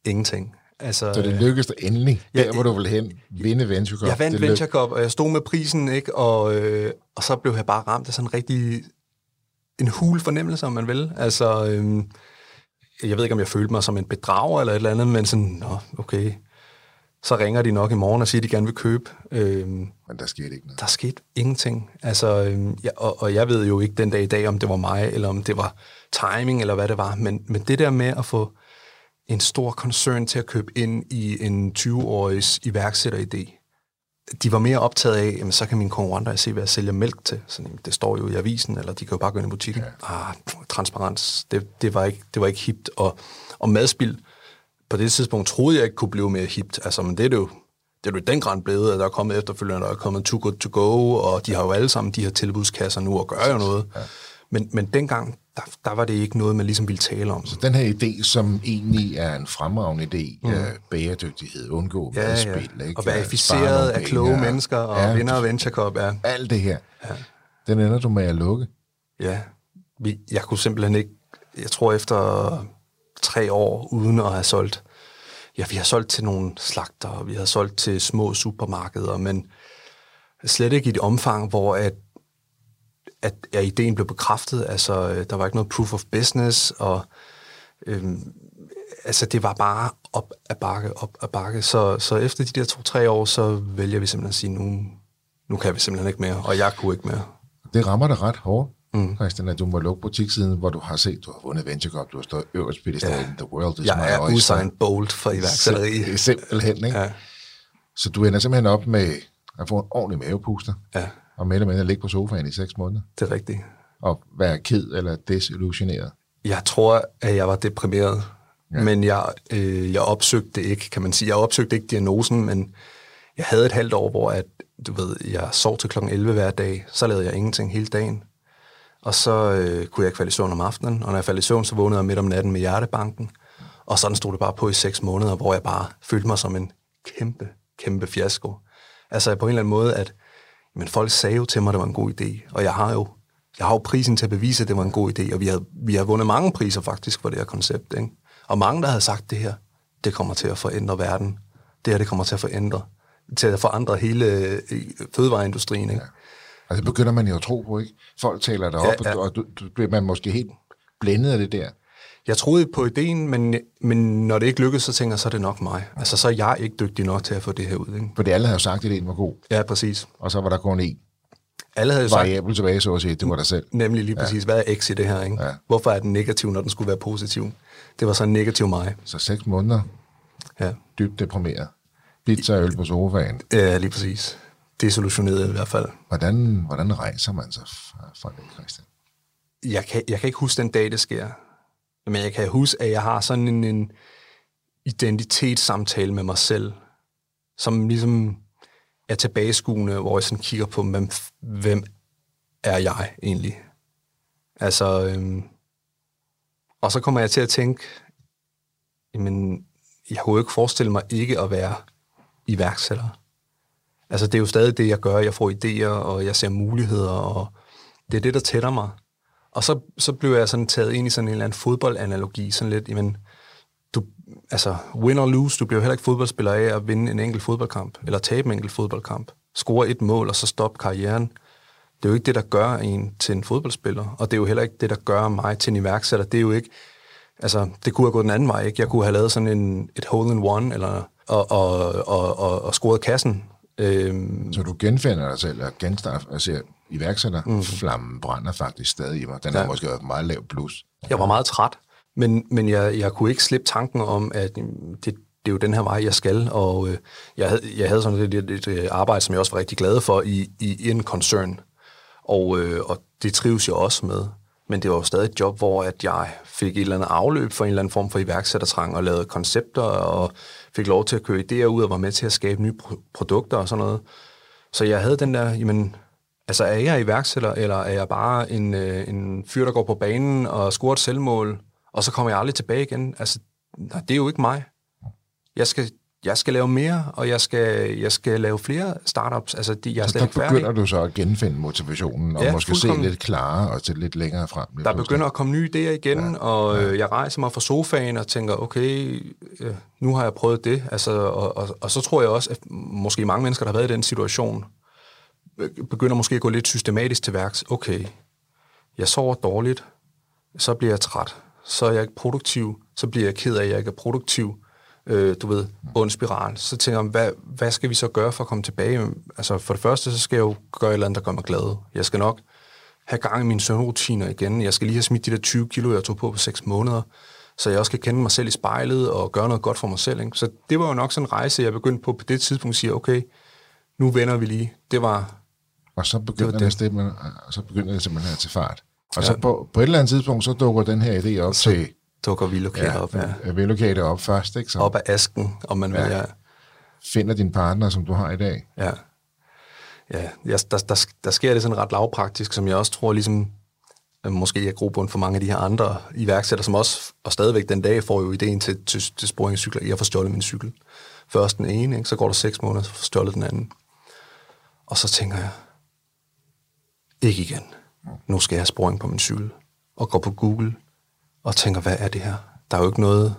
ingenting. Altså, så det lykkedes dig endelig, ja, der hvor du vil hen, vinde Venture Cup. Jeg vandt det Venture Cup, og jeg stod med prisen, ikke? Og, øh, og så blev jeg bare ramt af sådan en rigtig en hul fornemmelse, om man vil. Altså, øh, jeg ved ikke, om jeg følte mig som en bedrager eller et eller andet, men sådan, nå, okay, Så ringer de nok i morgen og siger, at de gerne vil købe. Øhm, Men der skete ikke noget. der skete ingenting. Altså, øhm, ja, og, og jeg ved jo ikke den dag i dag, om det var mig, eller om det var timing, eller hvad det var. Men, men det der med at få en stor koncern til at købe ind i en 20-årigs iværksætteridé, de var mere optaget af, jamen, så kan mine konkurrenter se, hvad jeg sælger mælk til. Så, jamen, det står jo i avisen, eller de kan jo bare gå ind i butikken. Ja. Ah, transparens, det, det, var ikke, det var ikke hipt. Og, og madspil, på det tidspunkt troede jeg ikke kunne blive mere hipt. Altså, men det er det jo det er jo den grad blevet, at der er kommet efterfølgende, der er kommet Too Good To Go, og de har jo alle sammen de her tilbudskasser nu og gør jo noget. Ja. Men, men dengang, der, der var det ikke noget, man ligesom ville tale om. Så den her idé, som egentlig er en fremragende idé, mm. bæredygtighed, undgå Ja, madspil, ja. ikke? Og verificeret af kloge penge, mennesker og ja, vinder af Venture Cup. Ja. Alt det her, ja. den ender du med at lukke. Ja, vi, jeg kunne simpelthen ikke, jeg tror efter tre år uden at have solgt, ja, vi har solgt til nogle slagter, og vi har solgt til små supermarkeder, men slet ikke i det omfang, hvor at, at, at ideen blev bekræftet, altså øh, der var ikke noget proof of business, og øhm, altså det var bare op ad bakke, op ad bakke, så, så efter de der to-tre år, så vælger vi simpelthen at sige, nu, nu kan vi simpelthen ikke mere, og jeg kunne ikke mere. Det rammer dig ret hårdt, mm. Christian, at du må lukke butiksiden, hvor du har set, du har vundet Venture Cup, du har stået øverst på det ja. the world is Jeg my er oyster. Usain Bolt for iværksætteri. Sim- Simpelthen, ikke? Ja. Så du ender simpelthen op med at få en ordentlig mavepuster, Ja, og med at ligge på sofaen i seks måneder, det er rigtigt. og være ked eller desillusioneret. Jeg tror, at jeg var deprimeret, ja. men jeg, øh, jeg opsøgte ikke, kan man sige. Jeg opsøgte ikke diagnosen, men jeg havde et halvt år, hvor at, du ved, jeg sov til klokken 11 hver dag, så lavede jeg ingenting hele dagen. Og så øh, kunne jeg ikke falde i søvn om aftenen, og når jeg faldt i søvn, så vågnede jeg midt om natten med hjertebanken. Og sådan stod det bare på i seks måneder, hvor jeg bare følte mig som en kæmpe, kæmpe fiasko. Altså på en eller anden måde, at men folk sagde jo til mig, at det var en god idé, og jeg har jo jeg har jo prisen til at bevise, at det var en god idé, og vi har, vi har vundet mange priser faktisk for det her koncept. Ikke? Og mange, der havde sagt det her, det kommer til at forændre verden. Det her, det kommer til at forændre, til at forandre hele øh, fødevareindustrien. Ikke? Og det begynder man jo at tro på, ikke? Folk taler dig op, Ja, ja. og du, du bliver man måske helt blændet af det der. Jeg troede på ideen, men, men når det ikke lykkedes, så tænker jeg, så er det nok mig. Altså, så er jeg ikke dygtig nok til at få det her ud. Ikke? For det alle havde jo sagt, at ideen var god, Ja, præcis. og så var der kun en Alle havde jo sagt, variabel tilbage, så at sige, det var dig selv. nemlig lige præcis, hvad er X i det her? Ikke? Ja. Hvorfor er den negativ, når den skulle være positiv? Det var så en negativ mig. Så seks måneder, Ja, dybt deprimeret. Pizza og øl på sofaen. ja lige præcis. Desillusioneret i hvert fald. Hvordan, hvordan rejser man sig fra det, Christian? jeg kan, jeg kan ikke huske den dag, det sker. Men jeg kan huske, at jeg har sådan en, en identitetssamtale med mig selv, som ligesom er tilbageskuende, hvor jeg sådan kigger på, hvem, hvem er jeg egentlig? Altså, øhm, og så kommer jeg til at tænke, jamen, jeg kunne jo ikke forestille mig ikke at være iværksætter. Altså, det er jo stadig det, jeg gør. Jeg får idéer, og jeg ser muligheder, og det er det, der tætter mig. Og så, så blev jeg sådan taget ind i sådan en eller anden fodboldanalogi, sådan lidt, jamen, du, altså, win or lose, du bliver jo heller ikke fodboldspiller af at vinde en enkelt fodboldkamp, eller tabe en enkelt fodboldkamp. Score et mål, og så stoppe karrieren. Det er jo ikke det, der gør en til en fodboldspiller, og det er jo heller ikke det, der gør mig til en iværksætter. Det er jo ikke, altså, det kunne have gået den anden vej, ikke? Jeg kunne have lavet sådan en, et hole-in-one, eller, og, og, og, og, og scoret kassen. Øhm, Så du genfinder dig selv og genstarter altså, ser, iværksætter, mm. flammen brænder faktisk stadig i mig. Den ja. har måske været meget lav plus. Jeg var meget træt, men, men jeg, jeg kunne ikke slippe tanken om, at mm, det, det er jo den her vej, jeg skal, og øh, jeg, havde, jeg havde sådan et, et, et, et arbejde, som jeg også var rigtig glad for i, i en koncern, og, øh, og det trives jeg også med. Men det var jo stadig et job, hvor at jeg fik et eller andet afløb for en eller anden form for iværksættertrang, og lavede koncepter, og fik lov til at køre idéer ud, og var med til at skabe nye pro- produkter og sådan noget. Så jeg havde den der, jamen, altså er jeg iværksætter, eller er jeg bare en, øh, en fyr, der går på banen og scorer et selvmål, og så kommer jeg aldrig tilbage igen? Altså, nej, det er jo ikke mig. Jeg skal, jeg skal lave mere, og jeg skal, jeg skal lave flere startups. Altså, de, jeg er Så der færdig. begynder du så at genfinde motivationen, og Ja, måske se fuldkommen. lidt klarere og til lidt længere frem. lige Der begynder at komme nye idéer igen, ja, og øh, jeg rejser mig fra sofaen og tænker, okay, øh, nu har jeg prøvet det. Altså, og, og, og så tror jeg også, at måske mange mennesker, der har været i den situation, begynder måske at gå lidt systematisk til værks. Okay, jeg sover dårligt, så bliver jeg træt, så er jeg ikke produktiv, så bliver jeg ked af, at jeg ikke er produktiv. øh, du ved, ond spiral. Så tænker jeg, hvad, hvad skal vi så gøre for at komme tilbage? Altså for det første, så skal jeg jo gøre et eller andet, der gør mig glad. Jeg skal nok have gang i mine søvnrutiner igen. Jeg skal lige have smidt de der 20 kilo, jeg tog på på 6 måneder, så jeg også kan kende mig selv i spejlet og gøre noget godt for mig selv. Ikke? Så det var jo nok sådan en rejse, jeg begyndte på på det tidspunkt at sige, okay, nu vender vi lige. Det var... Og så begynder det, det. Det, så begynder det simpelthen at tage fart. Og ja. så på, på et eller andet tidspunkt, så dukker den her idé op så til... dukker vi ja, op, ja. Vi op først, ikke? Så, op af asken, om man vil, ja. Finder din partner, som du har i dag. Ja. Ja, der, der, der sker det sådan ret lavpraktisk, som jeg også tror ligesom måske er grobund for mange af de her andre iværksættere, som også, og stadigvæk den dag, får jo ideen til, til, til cykler. Jeg får stjålet min cykel. Først den ene, ikke? så går der seks måneder, så får stjålet den anden. Og så tænker jeg, ikke igen. Nu skal jeg have sporing på min cykel. Og går på Google og tænker, hvad er det her? Der er jo ikke noget,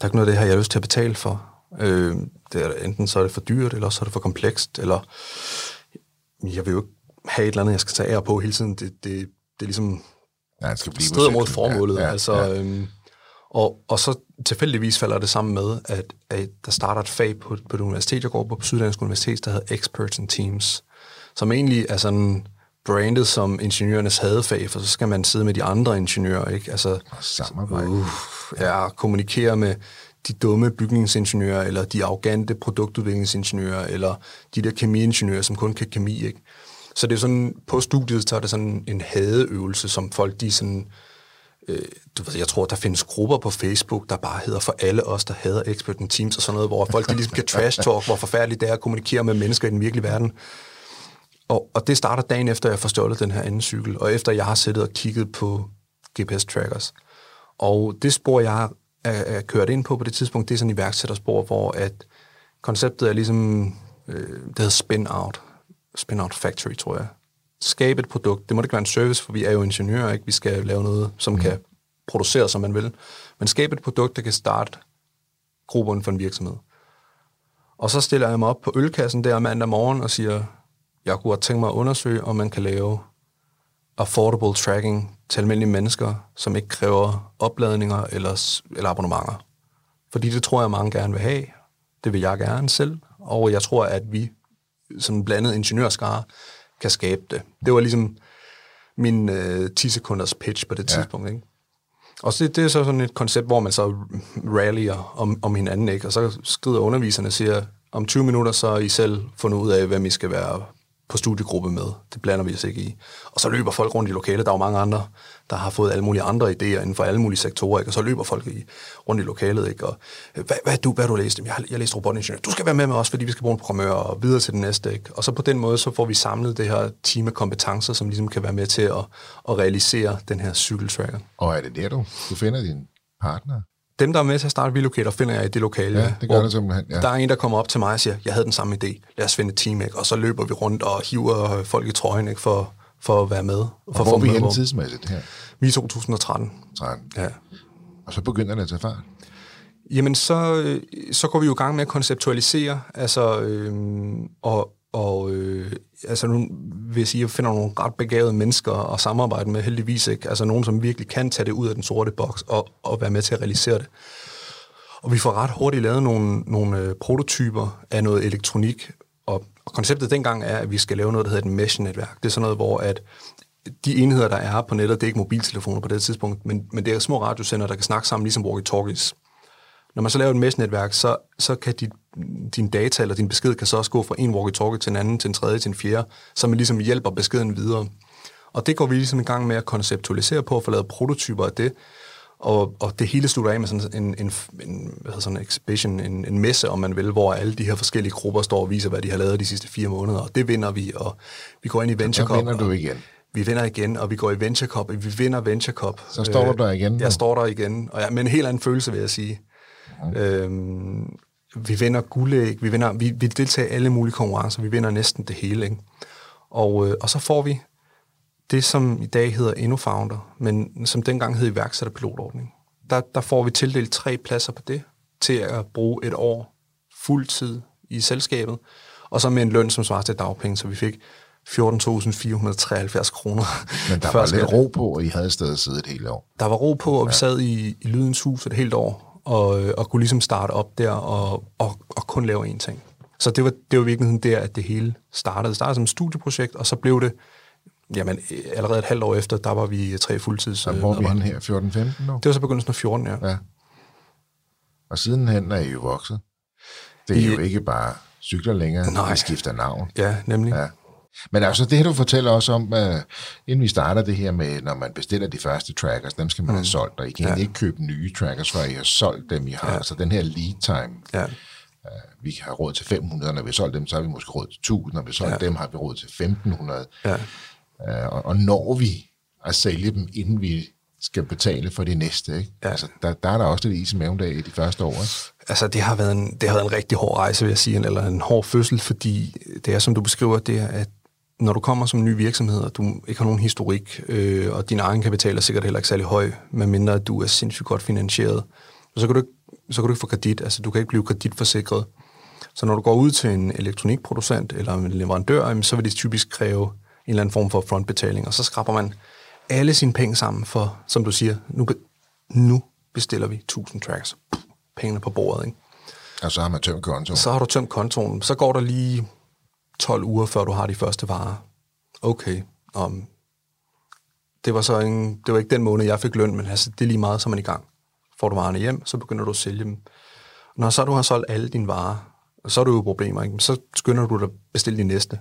der er ikke noget af det her, jeg har lyst til at betale for. Øh, det er, enten så er det for dyrt, eller så er det for komplekst, eller jeg vil jo ikke have et eller andet, jeg skal tage ære på hele tiden. Det, det, det er ligesom ja, det skal blive strider mod formålet. Ja, ja, altså, ja. Øhm, og, og så tilfældigvis falder det sammen med, at, at der starter et fag på, på det universitet, jeg går på, på Syddansk Universitet, der hedder Experts and Teams, som egentlig er sådan brandet som ingeniørernes hadefag, for så skal man sidde med de andre ingeniører, ikke? Altså, Samarbejde. Uh, ja, kommunikere med de dumme bygningsingeniører, eller de arrogante produktudviklingsingeniører, eller de der kemiingeniører, som kun kan kemi, ikke? Så det er sådan, på studiet, så er det sådan en hadeøvelse, som folk, de sådan, øh, du ved, jeg tror, der findes grupper på Facebook, der bare hedder for alle os, der hader expert teams og sådan noget, hvor folk de ligesom kan trash talk, hvor forfærdeligt det er at kommunikere med mennesker i den virkelige verden. Og, og det starter dagen efter, jeg får stjålet den her anden cykel, og efter jeg har siddet og kigget på GPS-trackers. Og det spor, jeg er, er kørt ind på på det tidspunkt, det er sådan et iværksætterspor, hvor at konceptet er ligesom, øh, det hedder spin-out. Spin-out factory, tror jeg. Skabe et produkt. Det må ikke være en service, for vi er jo ingeniører, ikke? Vi skal lave noget, som mm. kan producere, som man vil. Men skabe et produkt, der kan starte gruppen for en virksomhed. Og så stiller jeg mig op på ølkassen der mandag morgen og siger, jeg kunne godt tænke mig at undersøge, om man kan lave affordable tracking til almindelige mennesker, som ikke kræver opladninger eller, eller abonnementer. Fordi det tror jeg, mange gerne vil have. Det vil jeg gerne selv. Og jeg tror, at vi som blandet ingeniørskare kan skabe det. Det var ligesom min øh, 10 sekunders pitch på det ja. tidspunkt. Ikke? Og så, det er så sådan et koncept, hvor man så rallyer om, om hinanden, ikke? og så skrider underviserne og siger, om 20 minutter så er I selv fundet ud af, hvem I skal være på studiegruppe med. Det blander vi os ikke i. Og så løber folk rundt i lokalet. Der er jo mange andre, der har fået alle mulige andre idéer inden for alle mulige sektorer, ikke? og så løber folk i, rundt i lokalet. Ikke? Og, øh, hvad, hvad, du, hvad du læst? Jeg jeg læste robotingeniør. Du skal være med med os, fordi vi skal bruge en programmør og videre til den næste. Ikke? Og så på den måde, så får vi samlet det her team af kompetencer, som ligesom kan være med til at, at realisere den her cykeltracker. Og er det der, du, du finder din partner? Dem, der er med til at starte Relocator, finder jeg i det lokale. Ja, det gør det simpelthen, ja. Der er en, der kommer op til mig og siger, jeg havde den samme idé, lad os finde et team, ikke? og så løber vi rundt og hiver folk i trøjen ikke? For, for at være med. For og hvor er vi henne tidsmæssigt her? Vi er 2013. 13. Ja. Og så begynder det at tage fart? Jamen, så, så går vi jo i gang med at konceptualisere, altså, øh, og, og øh, altså nu vil jeg sige, at jeg finder nogle ret begavede mennesker at samarbejde med, heldigvis ikke. Altså nogen, som virkelig kan tage det ud af den sorte boks og, og være med til at realisere det. Og vi får ret hurtigt lavet nogle, nogle øh, prototyper af noget elektronik, og, og konceptet dengang er, at vi skal lave noget, der hedder et mesh-netværk. Det er sådan noget, hvor at de enheder, der er på nettet, det er ikke mobiltelefoner på det tidspunkt, men, men det er små radiosender, der kan snakke sammen ligesom walkie-talkies. Når man så laver et mesh-netværk, så, så kan dit, din data eller din besked kan så også gå fra en walkie-talkie til en anden, til en tredje, til en fjerde, så man ligesom hjælper beskeden videre. Og det går vi ligesom i gang med at konceptualisere på, og få lavet prototyper af det. Og, og det hele slutter af med sådan en, en, en, hvad hedder sådan en exhibition, en, en messe, om man vil, hvor alle de her forskellige grupper står og viser, hvad de har lavet de sidste fire måneder. Og det vinder vi, og vi går ind i Venture Cup. vinder du igen. Vi vinder igen, og vi går i Venture Cup, og vi vinder Venture Cup. Så står du der igen? Jeg står der igen, og ja, med en helt anden følelse, vil jeg sige. Øhm, vi vinder guldæg, vi, vinder, vi, vi deltager i alle mulige konkurrencer, vi vinder næsten det hele. Ikke? Og, øh, og så får vi det, som i dag hedder InnoFounder, men som dengang hed iværksætterpilotordning. Der, der får vi tildelt tre pladser på det, til at bruge et år fuldtid i selskabet, og så med en løn, som svarer til dagpenge, så vi fik 14.473 kroner. Men der <laughs> var lidt ro på, og I havde stadig siddet et helt år. Der var ro på, og vi sad i, i Lydens Hus et helt år, og, øh, og kunne ligesom starte op der og, og, og kun lave én ting. Så det var, det var virkelig der, at det hele startede. Det startede som et studieprojekt, og så blev det, jamen allerede et halvt år efter, der var vi tre fuldtids... Så hvor er vi henne her? 14-15 år? Det var så begyndelsen af 14, ja. ja. Og sidenhen er I jo vokset. Det er I, jo ikke bare cykler længere, nej. I skifter navn. Ja, nemlig. Ja. Men altså det her, du fortæller også om, uh, inden vi starter det her med, når man bestiller de første trackers, dem skal man mm. have solgt, og I kan ja. ikke købe nye trackers, før I har solgt dem, I har. Ja. Så den her lead time, ja. uh, vi har råd til 500, når vi har solgt dem, så har vi måske råd til 1000, når vi har solgt ja. dem, har vi råd til 1500. Ja. Uh, og, og når vi at sælge dem, inden vi skal betale for de næste. Ikke? Ja. Altså, der, der er der også lidt is i maven i de første år. Ikke? Altså, det har, været en, det har været en rigtig hård rejse, vil jeg sige, eller en hård fødsel, fordi det er, som du beskriver, det er, at når du kommer som ny virksomhed, og du ikke har nogen historik, øh, og din egen kapital er sikkert heller ikke særlig høj, medmindre at du er sindssygt godt finansieret, så kan du ikke, så kan du ikke få kredit. Altså, du kan ikke blive kreditforsikret. Så når du går ud til en elektronikproducent eller en leverandør, så vil de typisk kræve en eller anden form for frontbetaling, og så skraber man alle sine penge sammen for, som du siger, nu, be, nu bestiller vi 1000 tracks. Pengene på bordet, ikke? Og så har man tømt kontoen. Så har du tømt kontoen. Så går der lige 12 uger, før du har de første varer. Okay, um, det var så en, det var ikke den måned, jeg fik løn, men altså, det er lige meget, så er man i gang. Får du varerne hjem, så begynder du at sælge dem. Når så du har solgt alle dine varer, så er du jo problemer, ikke? så skynder du dig at bestille de næste.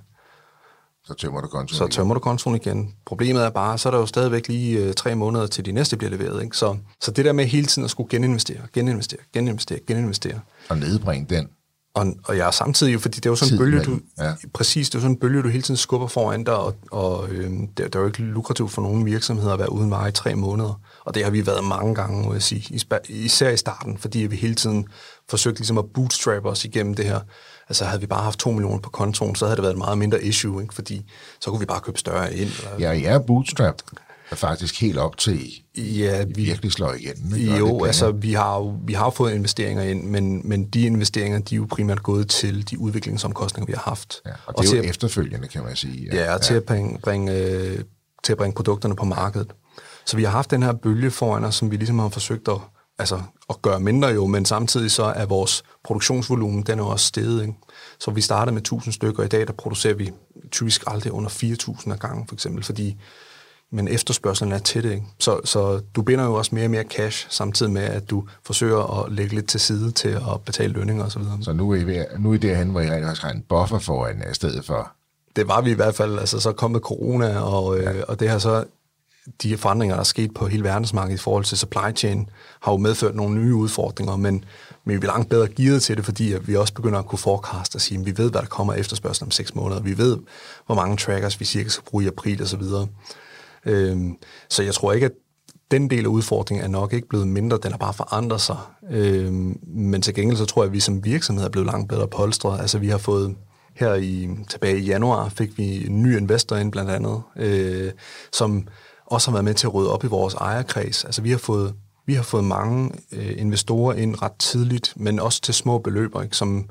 Så tømmer du kontoen Så tømmer du kontoen igen. Problemet er bare, så er der jo stadigvæk lige øh, tre måneder til de næste bliver leveret. Ikke? Så, så det der med hele tiden at skulle geninvestere, geninvestere, geninvestere, geninvestere. Og nedbringe den. Og, og ja, samtidig, fordi det er jo sådan en bølge, du, ja. præcis, det er sådan en bølge, du hele tiden skubber foran dig, og, og øh, det, det, er jo ikke lukrativt for nogen virksomheder at være uden varer i tre måneder. Og det har vi været mange gange, må jeg sige, især i starten, fordi vi hele tiden forsøgt ligesom at bootstrap os igennem det her Altså havde vi bare haft 2 millioner på kontoen, så havde det været et meget mindre issue, ikke? fordi så kunne vi bare købe større ind. Eller... Ja, jeg er bootstrapped er faktisk helt op til ja, vi virkelig slår igen. Ikke? Jo, altså vi har vi har fået investeringer ind, men, men de investeringer, de er jo primært gået til de udviklingsomkostninger, vi har haft. Ja, og det og er jo at, efterfølgende, kan man sige. Ja, ja, til at bringe, bringe, til at bringe produkterne på markedet. Så vi har haft den her bølge foran os, som vi ligesom har forsøgt at altså at gøre mindre jo, men samtidig så er vores produktionsvolumen, den er også steget. Ikke? Så vi startede med 1000 stykker, og i dag der producerer vi typisk aldrig under 4000 af gangen, for eksempel, fordi men efterspørgselen er til det. Ikke? Så, så du binder jo også mere og mere cash, samtidig med, at du forsøger at lægge lidt til side til at betale lønninger osv. Så, så nu er I, ved, nu er I derhen, hvor I også har en buffer foran i stedet for? Det var vi i hvert fald. Altså, så kom med corona, og, øh, ja. øh, og det har så de forandringer, der er sket på hele verdensmarkedet i forhold til supply chain, har jo medført nogle nye udfordringer, men, men vi er langt bedre gearet til det, fordi at vi også begynder at kunne forecast og sige, at vi ved, hvad der kommer efterspørgsel om seks måneder. Vi ved, hvor mange trackers vi cirka skal bruge i april osv. Øhm, så jeg tror ikke, at den del af udfordringen er nok ikke blevet mindre, den har bare forandret sig. Øhm, men til gengæld så tror jeg, at vi som virksomhed er blevet langt bedre polstret. Altså vi har fået her i, tilbage i januar fik vi en ny investor ind blandt andet, øh, som også har været med til at rydde op i vores ejerkreds. Altså vi har fået, vi har fået mange øh, investorer ind ret tidligt, men også til små beløber, ikke, som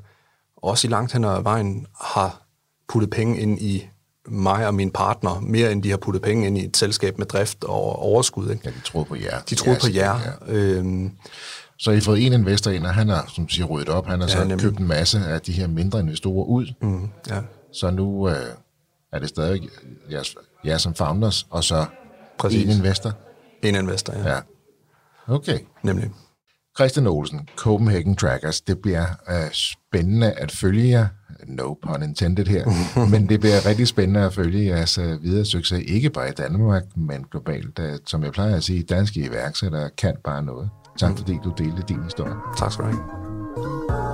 også i langt hen ad vejen har puttet penge ind i mig og min partner, mere end de har puttet penge ind i et selskab med drift og overskud. Ikke? Ja, de tror på jer. De tror på jer. Ja. Øhm, så I har fået en investor ind, og han har, som siger, ryddet op. Han har ja, så nemlig. købt en masse af de her mindre investorer ud. Mm, ja. Så nu øh, er det stadig jeres, jer som founders, og så Præcis. En investor? En investor, ja. ja. Okay. Nemlig. Christian Olsen, Copenhagen Trackers. Det bliver uh, spændende at følge jer. No pun intended her. <laughs> men det bliver rigtig spændende at følge jeres uh, videre succes. Ikke bare i Danmark, men globalt. Uh, som jeg plejer at sige, danske iværksættere kan bare noget. Tak fordi du delte din historie. Tak skal du have.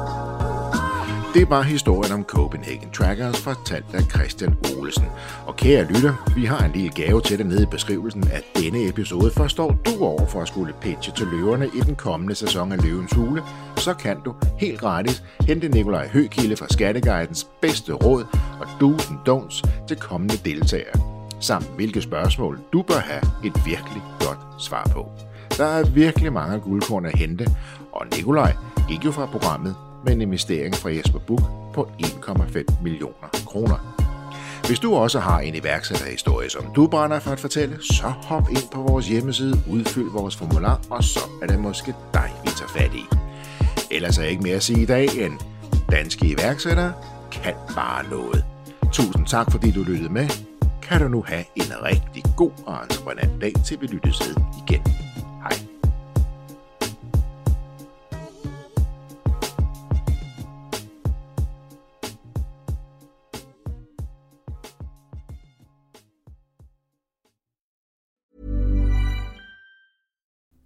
Det var historien om Copenhagen Trackers fortalt af Christian Olesen. Og kære lytter, vi har en lille gave til dig nede i beskrivelsen af denne episode. Forstår du over for at skulle pitche til løverne i den kommende sæson af Løvens Hule, så kan du helt gratis hente Nikolaj Høgkilde fra Skatteguidens bedste råd og do's and don'ts til kommende deltagere. Samt hvilke spørgsmål du bør have et virkelig godt svar på. Der er virkelig mange guldkorn at hente, og Nikolaj gik jo fra programmet med en investering fra Jesper Buk på 1,5 millioner kroner. Hvis du også har en iværksætterhistorie, som du brænder for at fortælle, så hop ind på vores hjemmeside, udfyld vores formular, og så er det måske dig, vi tager fat i. Ellers er jeg ikke mere at sige i dag end, danske iværksættere kan bare noget. Tusind tak, fordi du lyttede med. Kan du nu have en rigtig god og entreprenant dag, til vi lyttes ved igen.